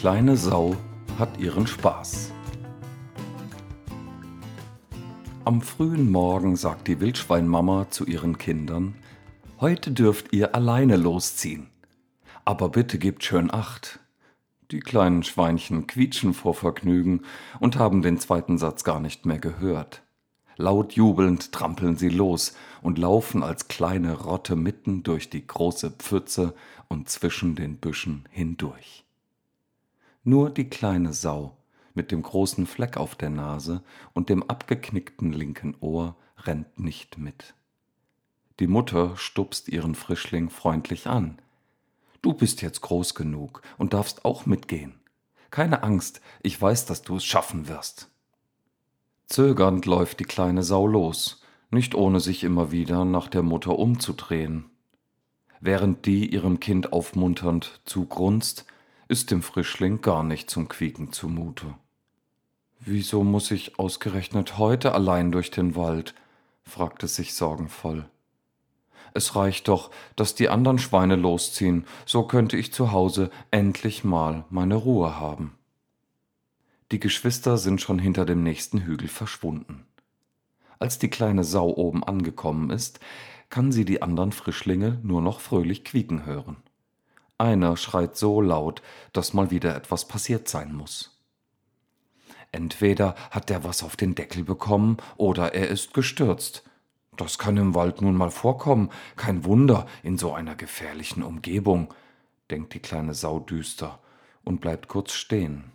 kleine Sau hat ihren Spaß. Am frühen Morgen sagt die Wildschweinmama zu ihren Kindern, heute dürft ihr alleine losziehen. Aber bitte gebt schön acht. Die kleinen Schweinchen quietschen vor Vergnügen und haben den zweiten Satz gar nicht mehr gehört. Laut jubelnd trampeln sie los und laufen als kleine Rotte mitten durch die große Pfütze und zwischen den Büschen hindurch. Nur die kleine Sau mit dem großen Fleck auf der Nase und dem abgeknickten linken Ohr rennt nicht mit. Die Mutter stupst ihren Frischling freundlich an. Du bist jetzt groß genug und darfst auch mitgehen. Keine Angst, ich weiß, dass du es schaffen wirst. Zögernd läuft die kleine Sau los, nicht ohne sich immer wieder nach der Mutter umzudrehen. Während die ihrem Kind aufmunternd zugrunzt, ist dem Frischling gar nicht zum Quieken zumute. Wieso muss ich ausgerechnet heute allein durch den Wald? fragt es sich sorgenvoll. Es reicht doch, dass die anderen Schweine losziehen, so könnte ich zu Hause endlich mal meine Ruhe haben. Die Geschwister sind schon hinter dem nächsten Hügel verschwunden. Als die kleine Sau oben angekommen ist, kann sie die anderen Frischlinge nur noch fröhlich quieken hören. Einer schreit so laut, dass mal wieder etwas passiert sein muss. Entweder hat der was auf den Deckel bekommen oder er ist gestürzt. Das kann im Wald nun mal vorkommen, kein Wunder in so einer gefährlichen Umgebung, denkt die kleine Sau düster und bleibt kurz stehen.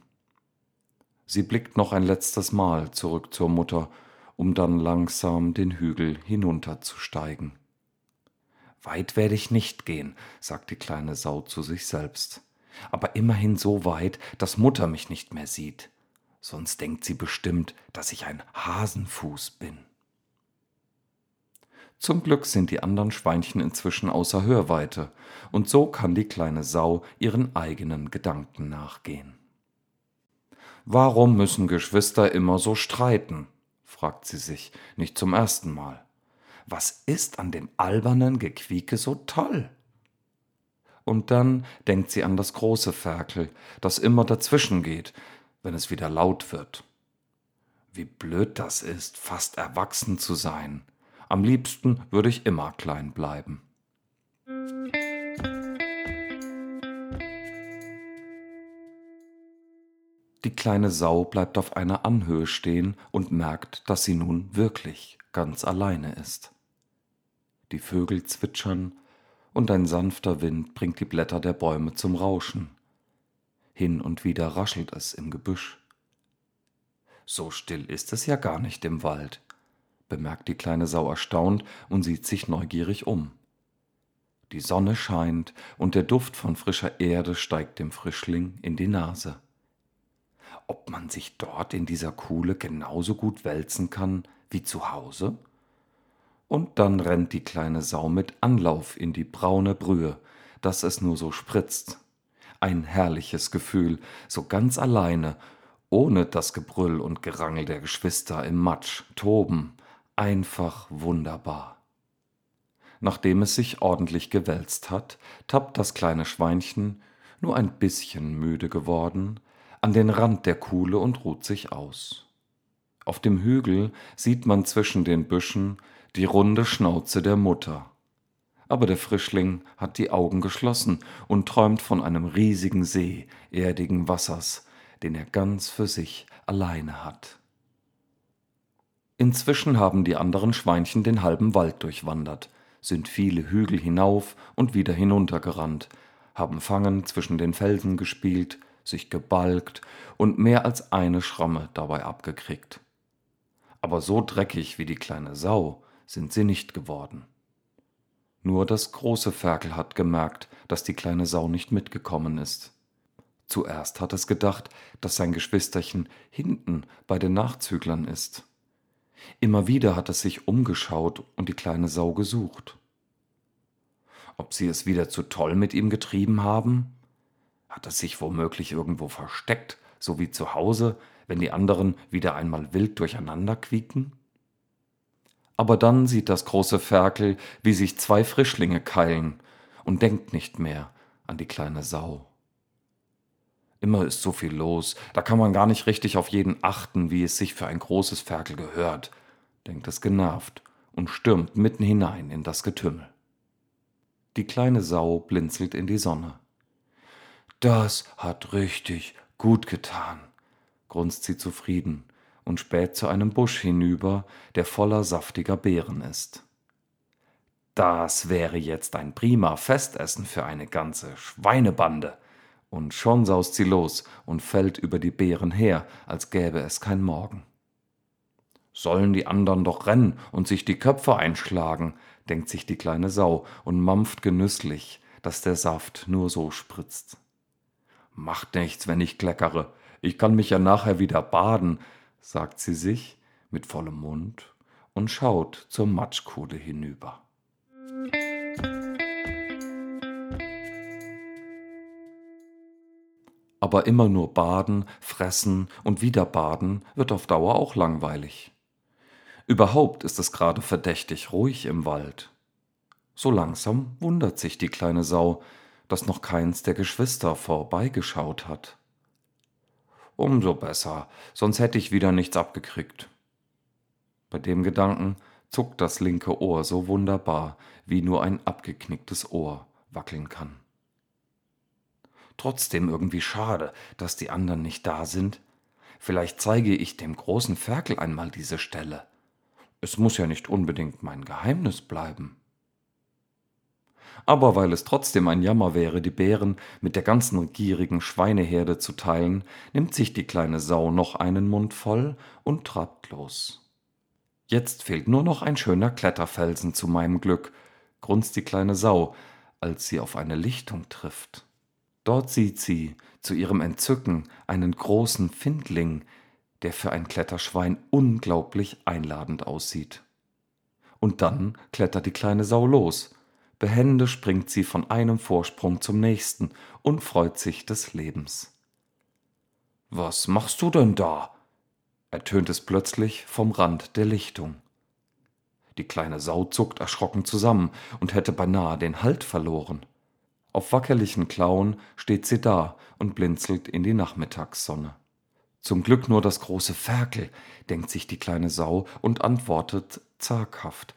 Sie blickt noch ein letztes Mal zurück zur Mutter, um dann langsam den Hügel hinunterzusteigen. Weit werde ich nicht gehen, sagt die kleine Sau zu sich selbst. Aber immerhin so weit, dass Mutter mich nicht mehr sieht. Sonst denkt sie bestimmt, dass ich ein Hasenfuß bin. Zum Glück sind die anderen Schweinchen inzwischen außer Hörweite, und so kann die kleine Sau ihren eigenen Gedanken nachgehen. Warum müssen Geschwister immer so streiten? fragt sie sich, nicht zum ersten Mal. Was ist an dem albernen Gequieke so toll? Und dann denkt sie an das große Ferkel, das immer dazwischen geht, wenn es wieder laut wird. Wie blöd das ist, fast erwachsen zu sein. Am liebsten würde ich immer klein bleiben. Die kleine Sau bleibt auf einer Anhöhe stehen und merkt, dass sie nun wirklich ganz alleine ist die Vögel zwitschern und ein sanfter Wind bringt die Blätter der Bäume zum Rauschen. Hin und wieder raschelt es im Gebüsch. So still ist es ja gar nicht im Wald, bemerkt die kleine Sau erstaunt und sieht sich neugierig um. Die Sonne scheint und der Duft von frischer Erde steigt dem Frischling in die Nase. Ob man sich dort in dieser Kuhle genauso gut wälzen kann wie zu Hause? Und dann rennt die kleine Sau mit Anlauf in die braune Brühe, dass es nur so spritzt. Ein herrliches Gefühl, so ganz alleine, ohne das Gebrüll und Gerangel der Geschwister im Matsch, toben, einfach wunderbar. Nachdem es sich ordentlich gewälzt hat, tappt das kleine Schweinchen, nur ein bisschen müde geworden, an den Rand der Kuhle und ruht sich aus. Auf dem Hügel sieht man zwischen den Büschen die runde Schnauze der Mutter. Aber der Frischling hat die Augen geschlossen und träumt von einem riesigen See erdigen Wassers, den er ganz für sich alleine hat. Inzwischen haben die anderen Schweinchen den halben Wald durchwandert, sind viele Hügel hinauf und wieder hinuntergerannt, haben Fangen zwischen den Felsen gespielt, sich gebalgt und mehr als eine Schramme dabei abgekriegt. Aber so dreckig wie die kleine Sau sind sie nicht geworden. Nur das große Ferkel hat gemerkt, dass die kleine Sau nicht mitgekommen ist. Zuerst hat es gedacht, dass sein Geschwisterchen hinten bei den Nachzüglern ist. Immer wieder hat es sich umgeschaut und die kleine Sau gesucht. Ob sie es wieder zu toll mit ihm getrieben haben? Hat es sich womöglich irgendwo versteckt, so wie zu Hause, wenn die anderen wieder einmal wild durcheinander quieken? Aber dann sieht das große Ferkel, wie sich zwei Frischlinge keilen und denkt nicht mehr an die kleine Sau. Immer ist so viel los, da kann man gar nicht richtig auf jeden achten, wie es sich für ein großes Ferkel gehört, denkt es genervt und stürmt mitten hinein in das Getümmel. Die kleine Sau blinzelt in die Sonne. Das hat richtig gut getan, grunzt sie zufrieden und späht zu einem Busch hinüber, der voller saftiger Beeren ist. Das wäre jetzt ein prima Festessen für eine ganze Schweinebande. Und schon saust sie los und fällt über die Beeren her, als gäbe es kein Morgen. Sollen die anderen doch rennen und sich die Köpfe einschlagen, denkt sich die kleine Sau und mampft genüsslich, dass der Saft nur so spritzt. Macht nichts, wenn ich kleckere, ich kann mich ja nachher wieder baden, sagt sie sich mit vollem Mund und schaut zur Matschkuhle hinüber. Aber immer nur baden, fressen und wieder baden wird auf Dauer auch langweilig. Überhaupt ist es gerade verdächtig ruhig im Wald. So langsam wundert sich die kleine Sau, dass noch keins der Geschwister vorbeigeschaut hat. Umso besser, sonst hätte ich wieder nichts abgekriegt. Bei dem Gedanken zuckt das linke Ohr so wunderbar, wie nur ein abgeknicktes Ohr wackeln kann. Trotzdem irgendwie schade, dass die anderen nicht da sind. Vielleicht zeige ich dem großen Ferkel einmal diese Stelle. Es muss ja nicht unbedingt mein Geheimnis bleiben. Aber weil es trotzdem ein Jammer wäre, die Beeren mit der ganzen gierigen Schweineherde zu teilen, nimmt sich die kleine Sau noch einen Mund voll und trabt los. Jetzt fehlt nur noch ein schöner Kletterfelsen zu meinem Glück, grunzt die kleine Sau, als sie auf eine Lichtung trifft. Dort sieht sie, zu ihrem Entzücken, einen großen Findling, der für ein Kletterschwein unglaublich einladend aussieht. Und dann klettert die kleine Sau los. Behende springt sie von einem Vorsprung zum nächsten und freut sich des Lebens. Was machst du denn da? ertönt es plötzlich vom Rand der Lichtung. Die kleine Sau zuckt erschrocken zusammen und hätte beinahe den Halt verloren. Auf wackerlichen Klauen steht sie da und blinzelt in die Nachmittagssonne. Zum Glück nur das große Ferkel, denkt sich die kleine Sau und antwortet zaghaft.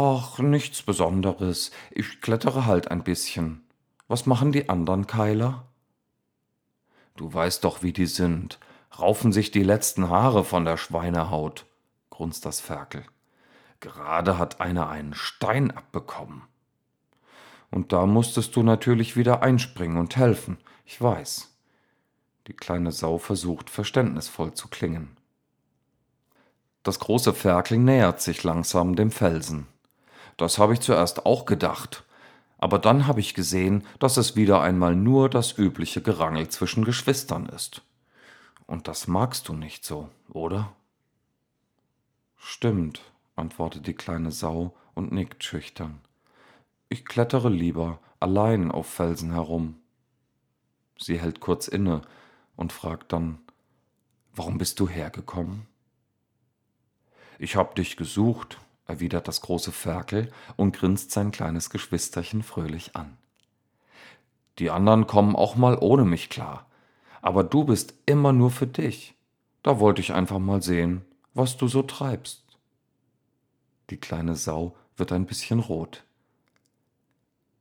Ach, nichts Besonderes, ich klettere halt ein bisschen. Was machen die anderen Keiler? Du weißt doch, wie die sind, raufen sich die letzten Haare von der Schweinehaut, grunzt das Ferkel. Gerade hat einer einen Stein abbekommen. Und da musstest du natürlich wieder einspringen und helfen, ich weiß. Die kleine Sau versucht verständnisvoll zu klingen. Das große Ferkel nähert sich langsam dem Felsen. Das habe ich zuerst auch gedacht, aber dann habe ich gesehen, dass es wieder einmal nur das übliche Gerangel zwischen Geschwistern ist. Und das magst du nicht so, oder? Stimmt, antwortet die kleine Sau und nickt schüchtern. Ich klettere lieber allein auf Felsen herum. Sie hält kurz inne und fragt dann, warum bist du hergekommen? Ich hab dich gesucht, erwidert das große Ferkel und grinst sein kleines Geschwisterchen fröhlich an. Die anderen kommen auch mal ohne mich klar, aber du bist immer nur für dich. Da wollte ich einfach mal sehen, was du so treibst. Die kleine Sau wird ein bisschen rot.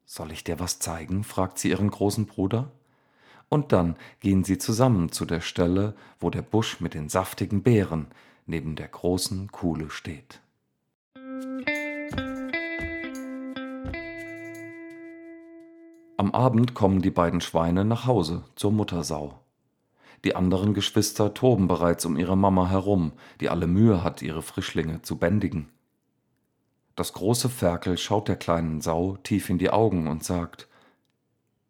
Soll ich dir was zeigen? fragt sie ihren großen Bruder und dann gehen sie zusammen zu der Stelle, wo der Busch mit den saftigen Beeren neben der großen Kuhle steht. Am Abend kommen die beiden Schweine nach Hause zur Muttersau. Die anderen Geschwister toben bereits um ihre Mama herum, die alle Mühe hat, ihre Frischlinge zu bändigen. Das große Ferkel schaut der kleinen Sau tief in die Augen und sagt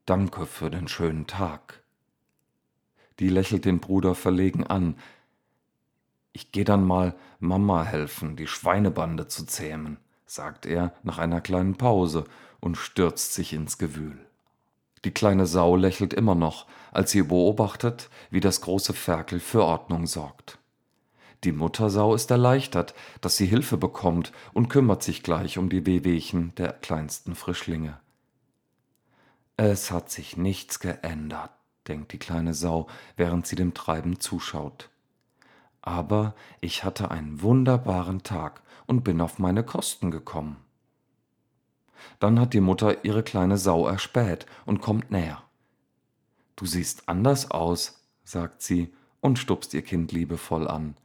Danke für den schönen Tag. Die lächelt den Bruder verlegen an. Ich geh dann mal Mama helfen, die Schweinebande zu zähmen, sagt er nach einer kleinen Pause und stürzt sich ins Gewühl. Die kleine Sau lächelt immer noch, als sie beobachtet, wie das große Ferkel für Ordnung sorgt. Die Muttersau ist erleichtert, dass sie Hilfe bekommt und kümmert sich gleich um die Wehwehchen der kleinsten Frischlinge. Es hat sich nichts geändert, denkt die kleine Sau, während sie dem Treiben zuschaut. Aber ich hatte einen wunderbaren Tag und bin auf meine Kosten gekommen. Dann hat die Mutter ihre kleine Sau erspäht und kommt näher. Du siehst anders aus, sagt sie und stupst ihr Kind liebevoll an.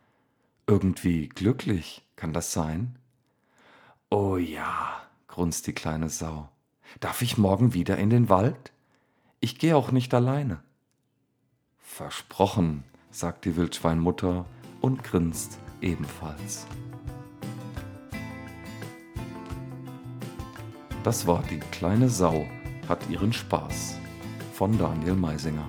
Irgendwie glücklich, kann das sein? Oh ja, grunzt die kleine Sau. Darf ich morgen wieder in den Wald? Ich gehe auch nicht alleine. Versprochen, sagt die Wildschweinmutter und grinst ebenfalls. Das war die kleine Sau hat ihren Spaß von Daniel Meisinger.